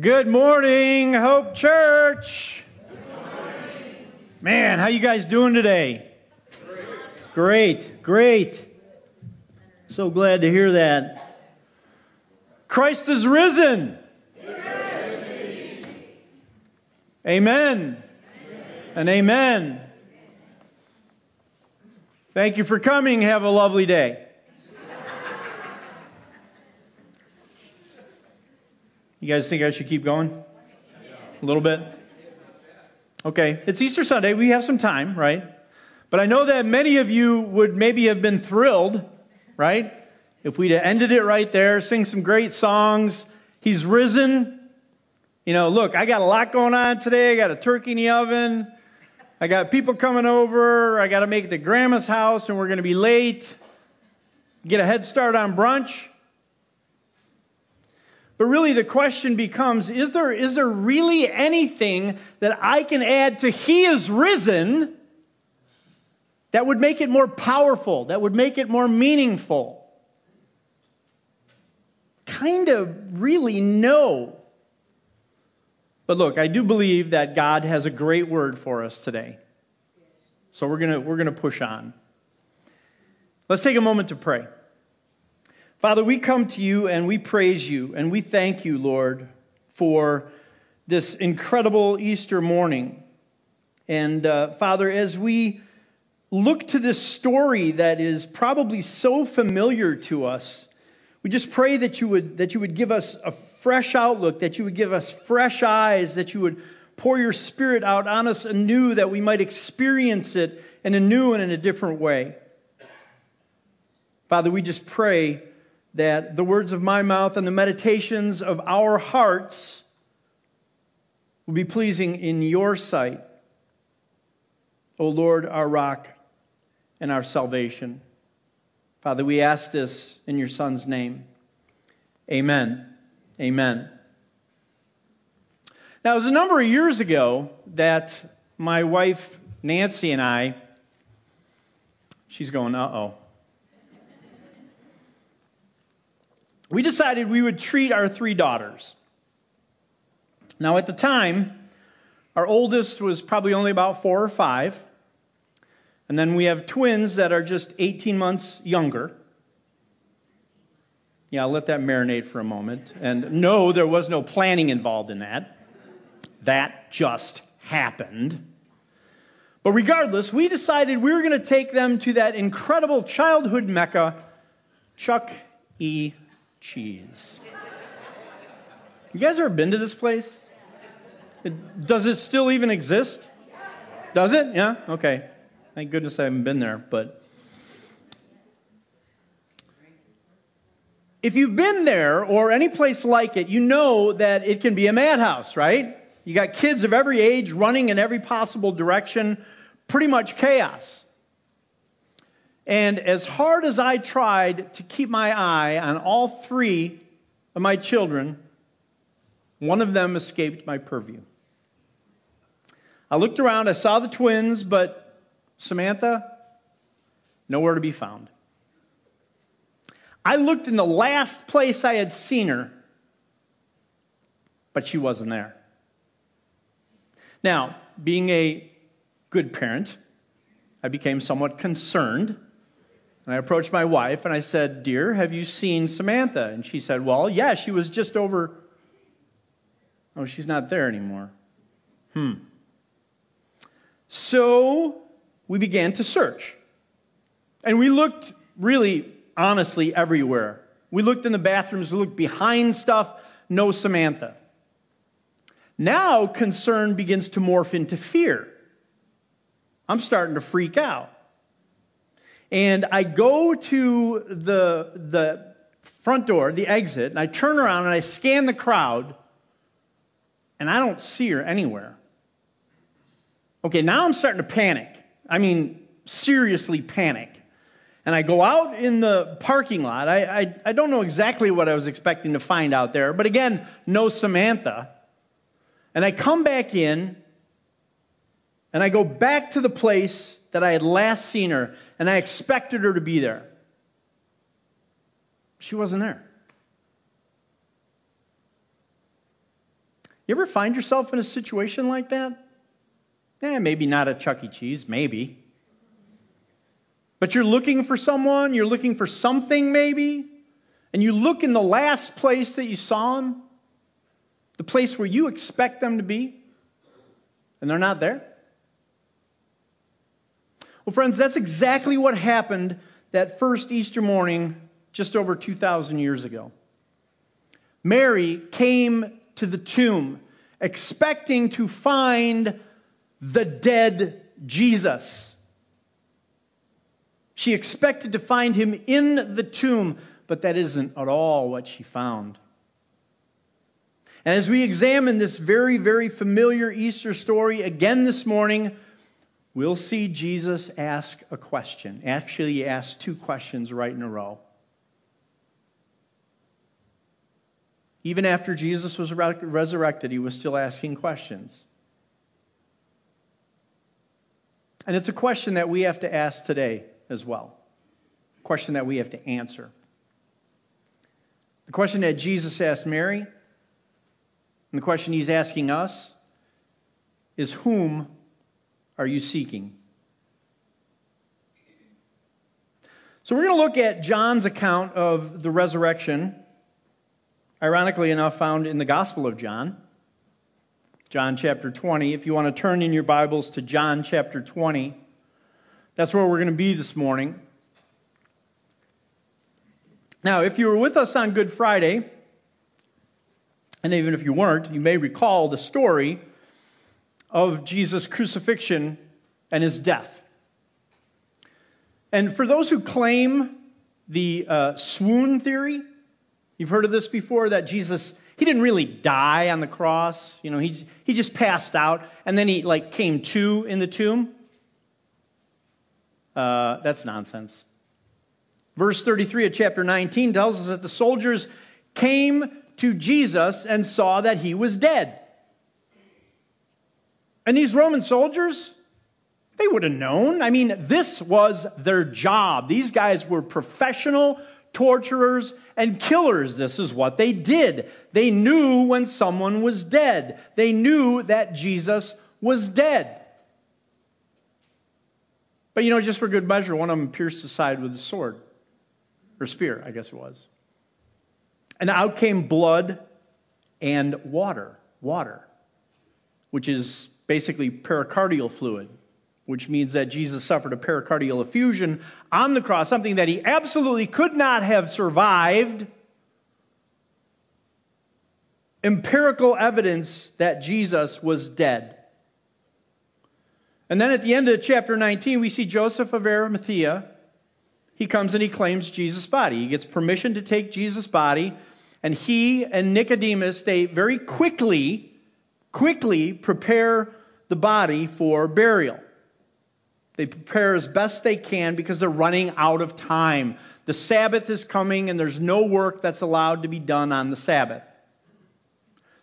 Good morning, Hope Church. Man, how you guys doing today? Great, great. So glad to hear that. Christ is risen. Amen. And amen. Thank you for coming. Have a lovely day. You guys think I should keep going? A little bit? Okay. It's Easter Sunday. We have some time, right? But I know that many of you would maybe have been thrilled, right? If we'd have ended it right there, sing some great songs. He's risen. You know, look, I got a lot going on today. I got a turkey in the oven. I got people coming over. I got to make it to grandma's house and we're going to be late. Get a head start on brunch. But really, the question becomes is there, is there really anything that I can add to He is risen that would make it more powerful, that would make it more meaningful? Kind of really no. But look, I do believe that God has a great word for us today. So we're going we're going to push on. Let's take a moment to pray. Father, we come to you and we praise you and we thank you, Lord, for this incredible Easter morning. And uh, Father, as we look to this story that is probably so familiar to us, we just pray that you would that you would give us a fresh outlook, that you would give us fresh eyes, that you would pour your spirit out on us anew, that we might experience it in a new and in a different way. Father, we just pray that the words of my mouth and the meditations of our hearts will be pleasing in your sight, O Lord, our rock and our salvation. Father, we ask this in your Son's name. Amen. Amen. Now, it was a number of years ago that my wife Nancy and I, she's going, uh oh. We decided we would treat our three daughters. Now, at the time, our oldest was probably only about four or five. And then we have twins that are just 18 months younger. Yeah, I'll let that marinate for a moment. And no, there was no planning involved in that. That just happened. But regardless, we decided we were going to take them to that incredible childhood mecca, Chuck E cheese. You guys ever been to this place? It, does it still even exist? Does it? Yeah? Okay. Thank goodness I haven't been there, but. If you've been there or any place like it, you know that it can be a madhouse, right? You got kids of every age running in every possible direction, pretty much chaos. And as hard as I tried to keep my eye on all three of my children, one of them escaped my purview. I looked around, I saw the twins, but Samantha, nowhere to be found. I looked in the last place I had seen her, but she wasn't there. Now, being a good parent, I became somewhat concerned and I approached my wife and I said, Dear, have you seen Samantha? And she said, Well, yeah, she was just over. Oh, she's not there anymore. Hmm. So we began to search. And we looked really, honestly, everywhere. We looked in the bathrooms, we looked behind stuff, no Samantha. Now concern begins to morph into fear. I'm starting to freak out. And I go to the, the front door, the exit, and I turn around and I scan the crowd, and I don't see her anywhere. Okay, now I'm starting to panic. I mean, seriously panic. And I go out in the parking lot. I, I, I, don't know exactly what I was expecting to find out there, but again, no Samantha. And I come back in, and I go back to the place that I had last seen her, and I expected her to be there. She wasn't there. You ever find yourself in a situation like that? Eh, maybe not at Chuck E. Cheese, maybe. But you're looking for someone, you're looking for something maybe, and you look in the last place that you saw them, the place where you expect them to be, and they're not there. Well, friends, that's exactly what happened that first Easter morning just over 2,000 years ago. Mary came to the tomb expecting to find the dead Jesus. She expected to find him in the tomb, but that isn't at all what she found. And as we examine this very, very familiar Easter story again this morning, we'll see Jesus ask a question. Actually, he asked two questions right in a row. Even after Jesus was resurrected, he was still asking questions. And it's a question that we have to ask today as well. A question that we have to answer. The question that Jesus asked Mary, and the question he's asking us, is Whom are you seeking? So we're going to look at John's account of the resurrection ironically enough, found in the Gospel of John. John chapter 20. If you want to turn in your Bibles to John chapter 20, that's where we're going to be this morning. Now, if you were with us on Good Friday, and even if you weren't, you may recall the story of Jesus' crucifixion and his death. And for those who claim the uh, swoon theory, You've heard of this before that Jesus he didn't really die on the cross. You know, he he just passed out and then he like came to in the tomb. Uh, that's nonsense. Verse 33 of chapter 19 tells us that the soldiers came to Jesus and saw that he was dead. And these Roman soldiers, they would have known. I mean, this was their job. These guys were professional torturers, and killers. This is what they did. They knew when someone was dead, they knew that Jesus was dead. But you know, just for good measure, one of them pierced the side with a sword, or spear, I guess it was. And out came blood and water. Water, which is basically pericardial fluid which means that Jesus suffered a pericardial effusion on the cross, something that he absolutely could not have survived. Empirical evidence that Jesus was dead. And then at the end of chapter 19, we see Joseph of Arimathea. He comes and he claims Jesus' body. He gets permission to take Jesus' body, and he and Nicodemus, they very quickly, quickly prepare the body for burial. They prepare as best they can because they're running out of time. The Sabbath is coming and there's no work that's allowed to be done on the Sabbath.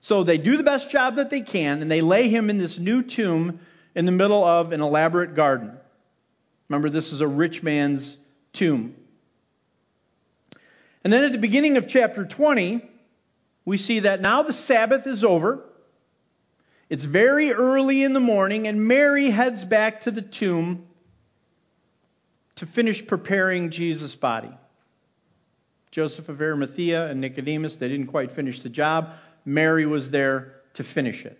So they do the best job that they can and they lay him in this new tomb in the middle of an elaborate garden. Remember, this is a rich man's tomb. And then at the beginning of chapter 20, we see that now the Sabbath is over. It's very early in the morning, and Mary heads back to the tomb to finish preparing Jesus' body. Joseph of Arimathea and Nicodemus, they didn't quite finish the job. Mary was there to finish it.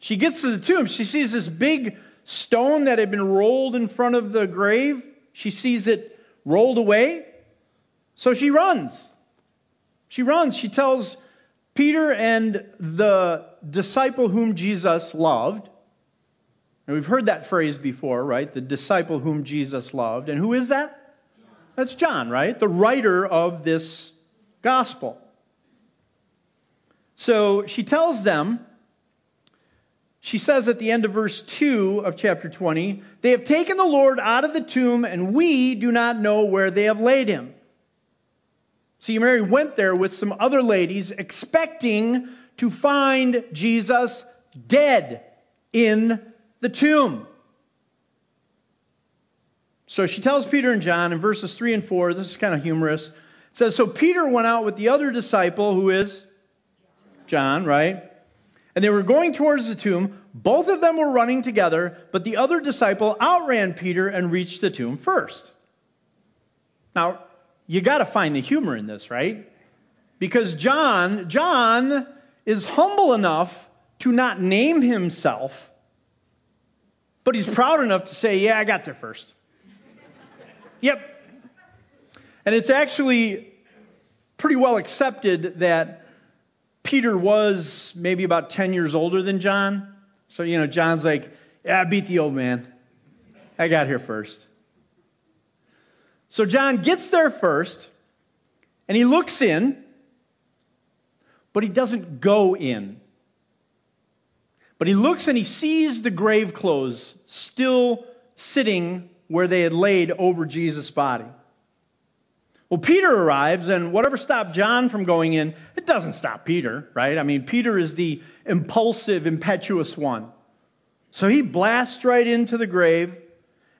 She gets to the tomb. She sees this big stone that had been rolled in front of the grave. She sees it rolled away. So she runs. She runs. She tells Peter and the disciple whom Jesus loved. And we've heard that phrase before, right? The disciple whom Jesus loved. And who is that? That's John, right? The writer of this gospel. So she tells them, she says at the end of verse 2 of chapter 20, they have taken the Lord out of the tomb, and we do not know where they have laid him. See, Mary went there with some other ladies expecting to find Jesus dead in the tomb. So she tells Peter and John in verses 3 and 4, this is kind of humorous. It says, So Peter went out with the other disciple, who is John, right? And they were going towards the tomb. Both of them were running together, but the other disciple outran Peter and reached the tomb first. Now, you got to find the humor in this, right? Because John, John is humble enough to not name himself, but he's proud enough to say, "Yeah, I got there first. yep. And it's actually pretty well accepted that Peter was maybe about 10 years older than John. So, you know, John's like, yeah, I beat the old man. I got here first. So John gets there first, and he looks in, but he doesn't go in. But he looks and he sees the grave clothes still sitting where they had laid over Jesus' body. Well, Peter arrives, and whatever stopped John from going in, it doesn't stop Peter, right? I mean, Peter is the impulsive, impetuous one. So he blasts right into the grave,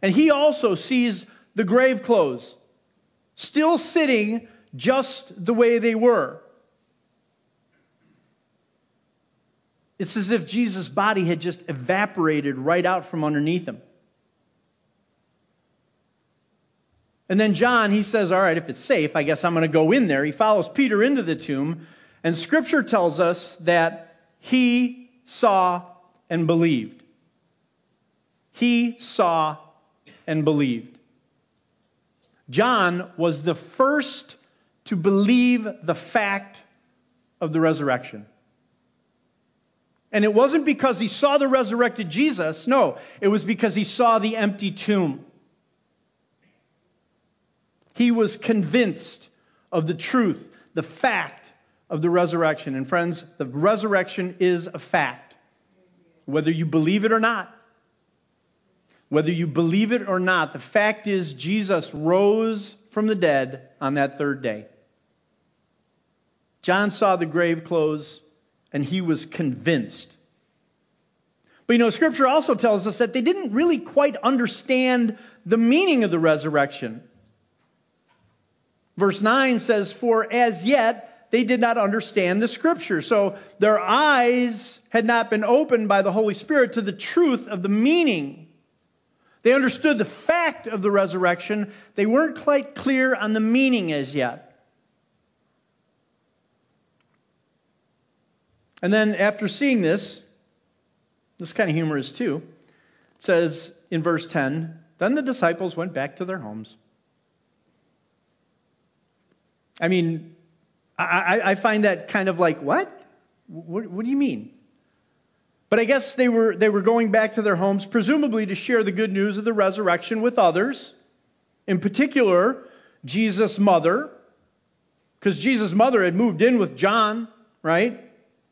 and he also sees the grave clothes still sitting just the way they were. It's as if Jesus' body had just evaporated right out from underneath him. And then John, he says, All right, if it's safe, I guess I'm going to go in there. He follows Peter into the tomb, and Scripture tells us that he saw and believed. He saw and believed. John was the first to believe the fact of the resurrection. And it wasn't because he saw the resurrected Jesus, no, it was because he saw the empty tomb. He was convinced of the truth, the fact of the resurrection. And friends, the resurrection is a fact, whether you believe it or not. Whether you believe it or not, the fact is Jesus rose from the dead on that third day. John saw the grave close and he was convinced. But you know, Scripture also tells us that they didn't really quite understand the meaning of the resurrection. Verse 9 says, For as yet they did not understand the scripture. So their eyes had not been opened by the Holy Spirit to the truth of the meaning. They understood the fact of the resurrection. They weren't quite clear on the meaning as yet. And then after seeing this, this kind of humorous too, says in verse 10 Then the disciples went back to their homes. I mean, I, I find that kind of like, what? what? What do you mean? But I guess they were, they were going back to their homes, presumably to share the good news of the resurrection with others. In particular, Jesus' mother, because Jesus' mother had moved in with John, right?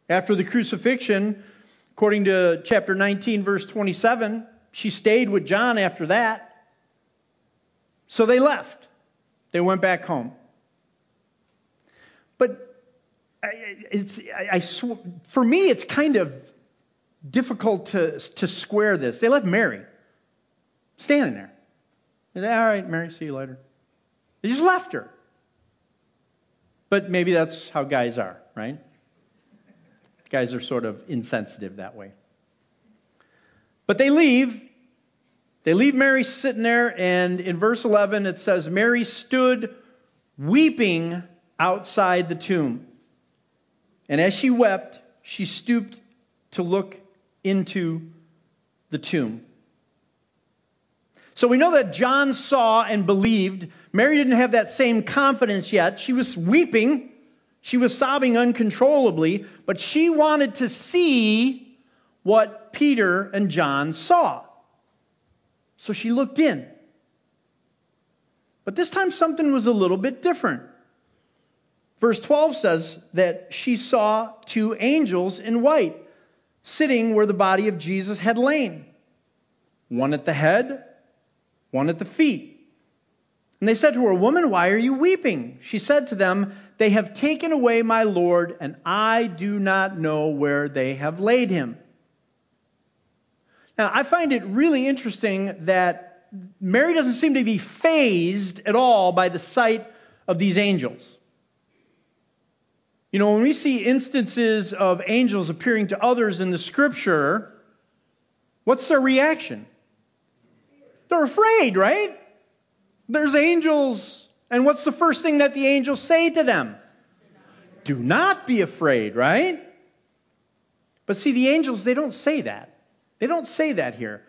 After the crucifixion, according to chapter 19, verse 27, she stayed with John after that. So they left. They went back home. But it's, I, I sw- for me, it's kind of difficult to, to square this. They left Mary standing there. They All right, Mary, see you later. They just left her. But maybe that's how guys are, right? Guys are sort of insensitive that way. But they leave. They leave Mary sitting there, and in verse 11 it says, Mary stood weeping outside the tomb. And as she wept, she stooped to look into the tomb. So we know that John saw and believed. Mary didn't have that same confidence yet. She was weeping. She was sobbing uncontrollably, but she wanted to see what Peter and John saw. So she looked in. But this time something was a little bit different. Verse 12 says that she saw two angels in white sitting where the body of Jesus had lain one at the head, one at the feet. And they said to her, Woman, why are you weeping? She said to them, They have taken away my Lord, and I do not know where they have laid him. Now, I find it really interesting that Mary doesn't seem to be fazed at all by the sight of these angels. You know, when we see instances of angels appearing to others in the scripture, what's their reaction? They're afraid, right? There's angels. And what's the first thing that the angels say to them? Do not be afraid, right? But see, the angels, they don't say that. They don't say that here.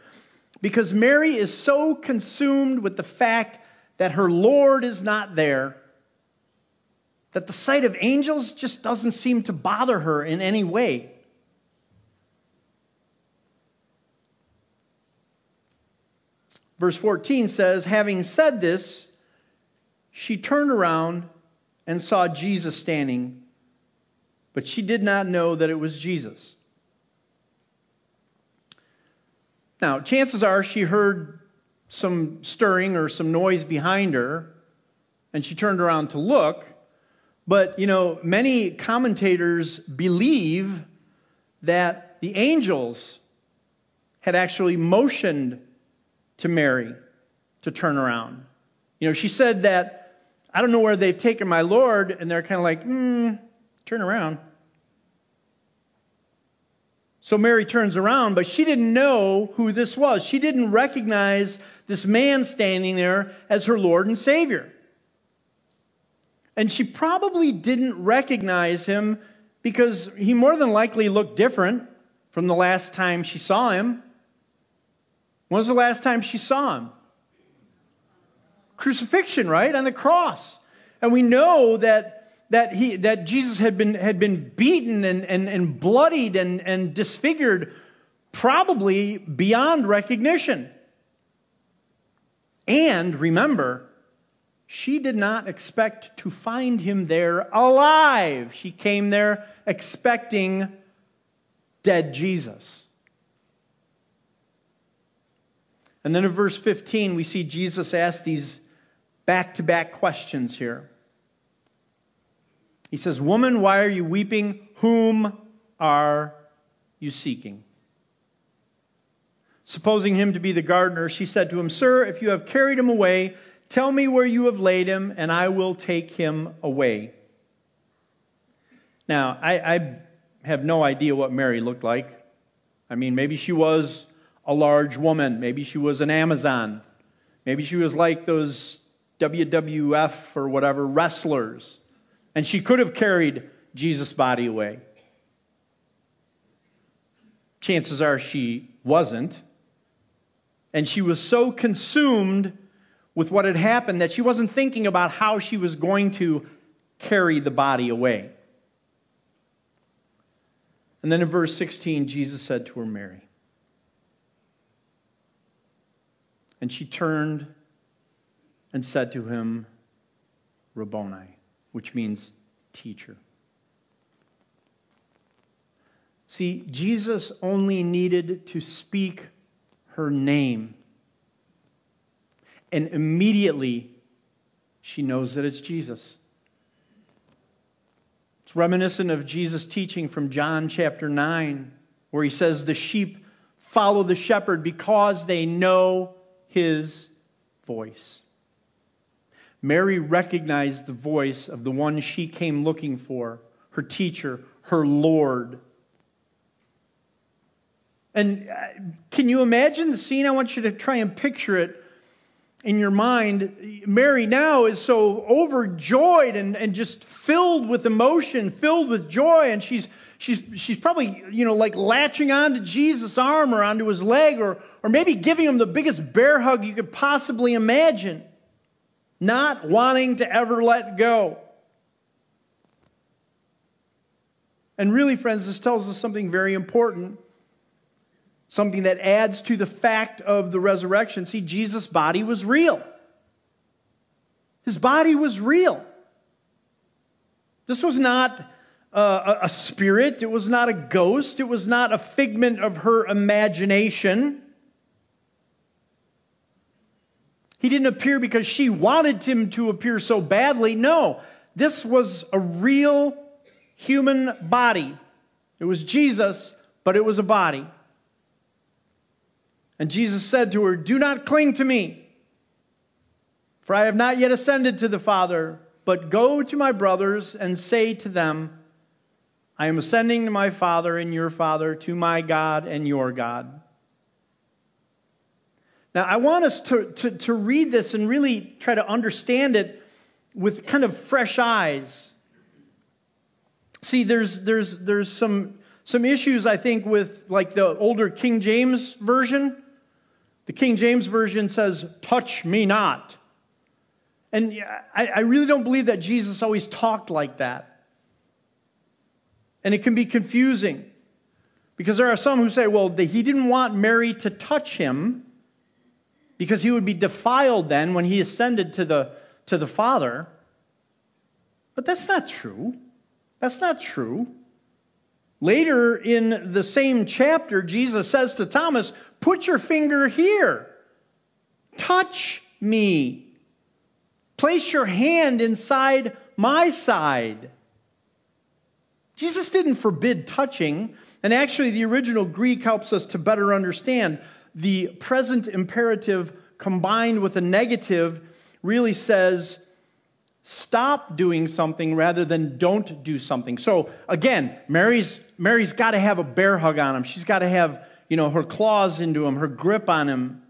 Because Mary is so consumed with the fact that her Lord is not there that the sight of angels just doesn't seem to bother her in any way. Verse 14 says, Having said this, she turned around and saw Jesus standing, but she did not know that it was Jesus. Now, chances are she heard some stirring or some noise behind her, and she turned around to look. But, you know, many commentators believe that the angels had actually motioned to Mary to turn around. You know, she said that, I don't know where they've taken my Lord, and they're kind of like, hmm, turn around. So Mary turns around, but she didn't know who this was. She didn't recognize this man standing there as her Lord and Savior. And she probably didn't recognize him because he more than likely looked different from the last time she saw him. When was the last time she saw him? Crucifixion, right? On the cross. And we know that that he that Jesus had been had been beaten and, and, and bloodied and, and disfigured probably beyond recognition. And remember, she did not expect to find him there alive. She came there expecting dead Jesus. And then in verse 15, we see Jesus ask these back to back questions here. He says, Woman, why are you weeping? Whom are you seeking? Supposing him to be the gardener, she said to him, Sir, if you have carried him away, Tell me where you have laid him, and I will take him away. Now, I, I have no idea what Mary looked like. I mean, maybe she was a large woman. Maybe she was an Amazon. Maybe she was like those WWF or whatever wrestlers. And she could have carried Jesus' body away. Chances are she wasn't. And she was so consumed with what had happened that she wasn't thinking about how she was going to carry the body away. And then in verse 16, Jesus said to her, Mary. And she turned and said to him, Rabboni, which means teacher. See, Jesus only needed to speak her name and immediately she knows that it's Jesus. It's reminiscent of Jesus' teaching from John chapter 9, where he says, The sheep follow the shepherd because they know his voice. Mary recognized the voice of the one she came looking for, her teacher, her Lord. And uh, can you imagine the scene? I want you to try and picture it in your mind, Mary now is so overjoyed and, and just filled with emotion, filled with joy, and she's she's she's probably, you know, like latching onto Jesus' arm or onto his leg, or or maybe giving him the biggest bear hug you could possibly imagine, not wanting to ever let go. And really, friends, this tells us something very important something that adds to the fact of the resurrection. See, Jesus' body was real. His body was real. This was not uh, a spirit, it was not a ghost, it was not a figment of her imagination. He didn't appear because she wanted him to appear so badly. No, this was a real human body. It was Jesus, but it was a body. And Jesus said to her, Do not cling to me, for I have not yet ascended to the Father, but go to my brothers and say to them, I am ascending to my Father and your Father, to my God and your God. Now, I want us to, to, to read this and really try to understand it with kind of fresh eyes. See, there's, there's, there's some, some issues, I think, with like the older King James Version. The King James Version says, Touch me not. And I, really don't believe that Jesus always talked like that. And it can be confusing because there are some who say, well, he didn't want Mary to touch him because he would be defiled then when he ascended to the, to the Father. But that's not true. That's not true. Later in the same chapter, Jesus says to Thomas, Put your finger here. Touch me. Place your hand inside my side. Jesus didn't forbid touching, and actually, the original Greek helps us to better understand. The present imperative combined with a negative really says, stop doing something rather than don't do something. So again, Mary's Mary's got to have a bear hug on him. She's got to have, you know, her claws into him, her grip on him.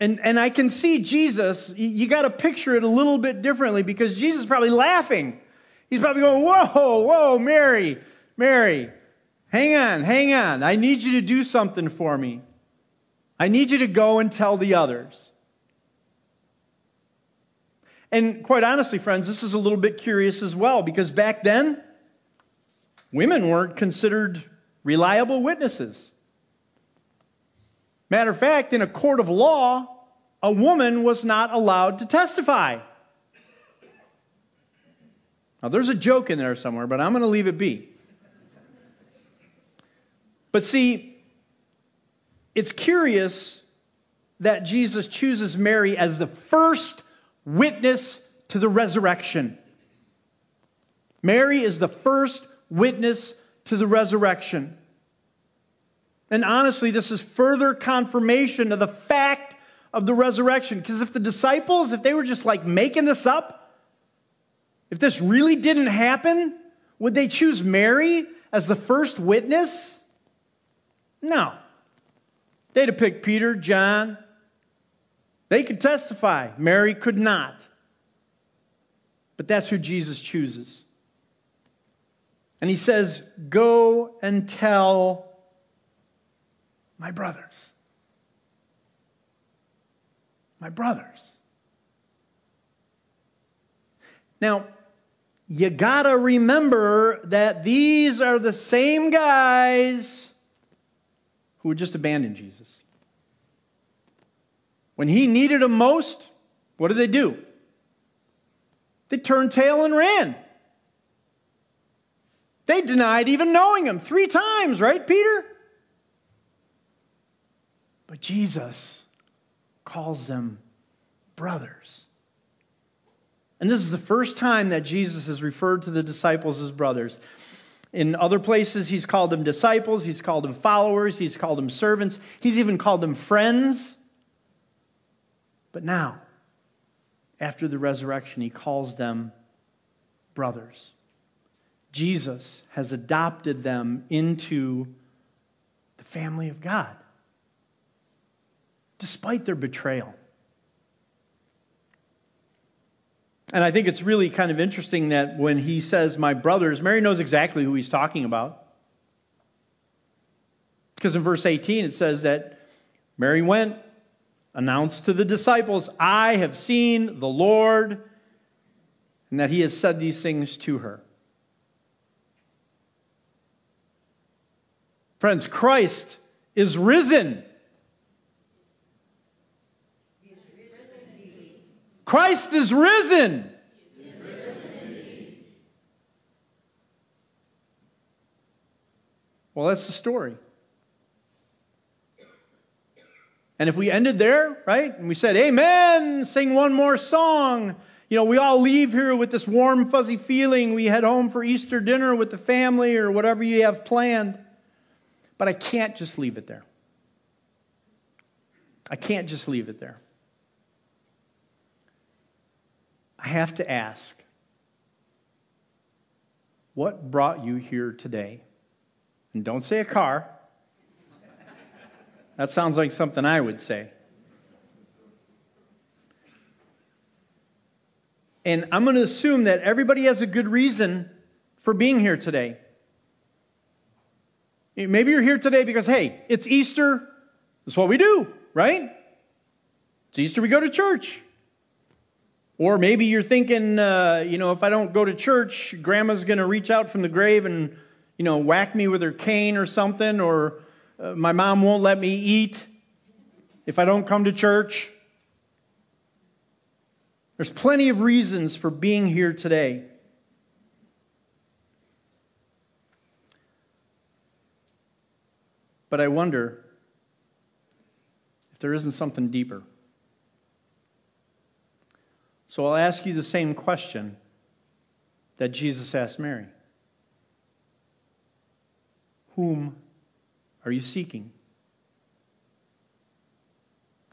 And, and I can see Jesus, you got to picture it a little bit differently because Jesus is probably laughing. He's probably going, Whoa, whoa, Mary, Mary, hang on, hang on. I need you to do something for me. I need you to go and tell the others. And quite honestly, friends, this is a little bit curious as well because back then, women weren't considered reliable witnesses. Matter of fact, in a court of law, a woman was not allowed to testify. Now, there's a joke in there somewhere, but I'm going to leave it be. But see, it's curious that Jesus chooses Mary as the first witness to the resurrection. Mary is the first witness to the resurrection. And honestly, this is further confirmation of the fact of the resurrection. Because if the disciples, if they were just like making this up, if this really didn't happen, would they choose Mary as the first witness? No. They'd have picked Peter, John. They could testify. Mary could not. But that's who Jesus chooses. And he says, Go and tell my brothers. My brothers. Now, you got to remember that these are the same guys who had just abandoned Jesus. When he needed them most, what did they do? They turned tail and ran. They denied even knowing him three times, right, Peter? But Jesus calls them brothers. And this is the first time that Jesus has referred to the disciples as brothers. In other places, he's called them disciples, he's called them followers, he's called them servants, he's even called them friends. But now, after the resurrection, he calls them brothers. Jesus has adopted them into the family of God, despite their betrayal. And I think it's really kind of interesting that when he says, my brothers, Mary knows exactly who he's talking about. Because in verse 18 it says that Mary went, announced to the disciples, I have seen the Lord, and that he has said these things to her. Friends, Christ is risen. Christ is risen. well, that's the story. And if we ended there, right, and we said, Amen, sing one more song, you know, we all leave here with this warm, fuzzy feeling. We head home for Easter dinner with the family or whatever you have planned. But I can't just leave it there. I can't just leave it there. I have to ask What brought you here today? And don't say a car. That sounds like something I would say. And I'm going to assume that everybody has a good reason for being here today. Maybe you're here today because, hey, it's Easter. That's what we do, right? It's Easter, we go to church. Or maybe you're thinking, uh, you know, if I don't go to church, grandma's going to reach out from the grave and, you know, whack me with her cane or something, or uh, my mom won't let me eat if I don't come to church. There's plenty of reasons for being here today. But I wonder if there isn't something deeper. So I'll ask you the same question that Jesus asked Mary Whom are you seeking?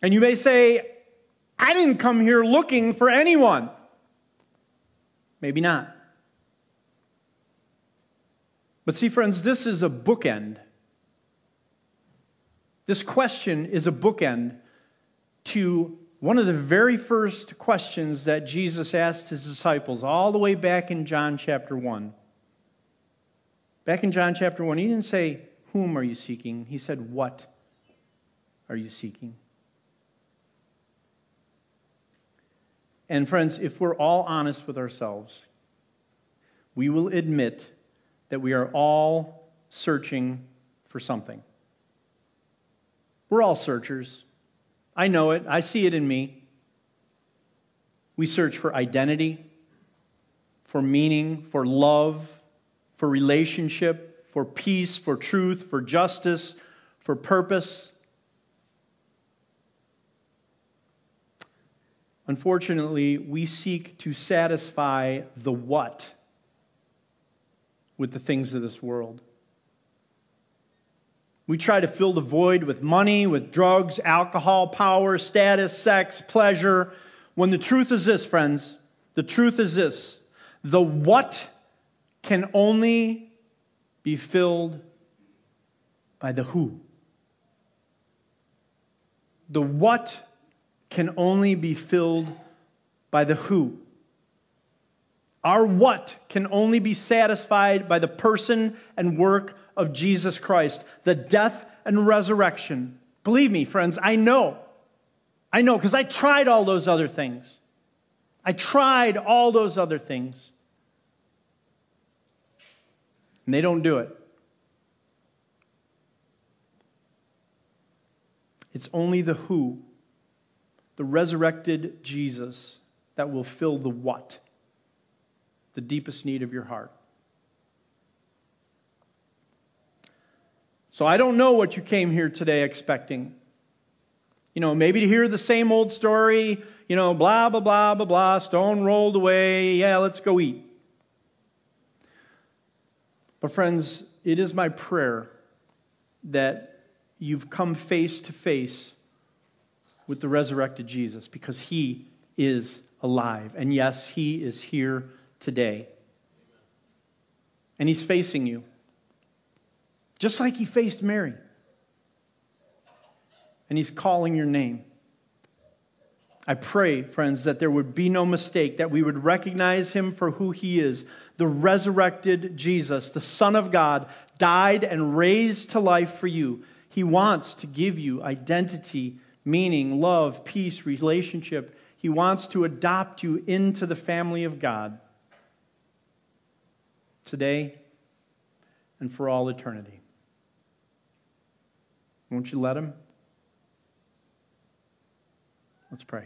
And you may say, I didn't come here looking for anyone. Maybe not. But see, friends, this is a bookend this question is a bookend to one of the very first questions that Jesus asked his disciples, all the way back in John chapter 1. Back in John chapter 1, he didn't say, Whom are you seeking? He said, What are you seeking? And friends, if we're all honest with ourselves, we will admit that we are all searching for something. We're all searchers. I know it. I see it in me. We search for identity, for meaning, for love, for relationship, for peace, for truth, for justice, for purpose. Unfortunately, we seek to satisfy the what with the things of this world. We try to fill the void with money, with drugs, alcohol, power, status, sex, pleasure. When the truth is this, friends, the truth is this the what can only be filled by the who. The what can only be filled by the who. Our what can only be satisfied by the person and work of Jesus Christ, the death and resurrection. Believe me, friends, I know. I know because I tried all those other things. I tried all those other things. And they don't do it. It's only the who, the resurrected Jesus, that will fill the what, the deepest need of your heart. So I don't know what you came here today expecting. You know, maybe to hear the same old story, you know, blah, blah, blah, blah, blah, stone rolled away, yeah, let's go eat. But, friends, it is my prayer that you've come face to face with the resurrected Jesus because he is alive. And yes, he is here today. And he's facing you just like he faced Mary. And he's calling your name. I pray, friends, that there would be no mistake, that we would recognize him for who he is the resurrected Jesus, the Son of God, died and raised to life for you. He wants to give you identity, meaning, love, peace, relationship. He wants to adopt you into the family of God today and for all eternity. Won't you let him? Let's pray.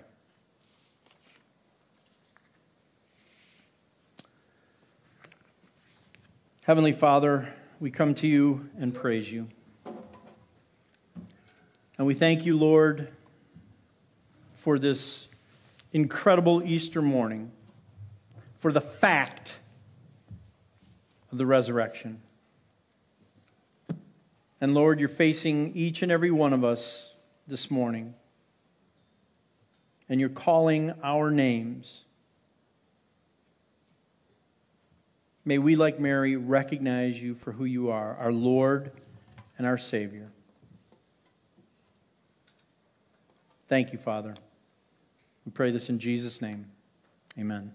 Heavenly Father, we come to you and praise you. And we thank you, Lord, for this incredible Easter morning, for the fact of the resurrection. And Lord, you're facing each and every one of us this morning. And you're calling our names. May we, like Mary, recognize you for who you are, our Lord and our Savior. Thank you, Father. We pray this in Jesus' name. Amen.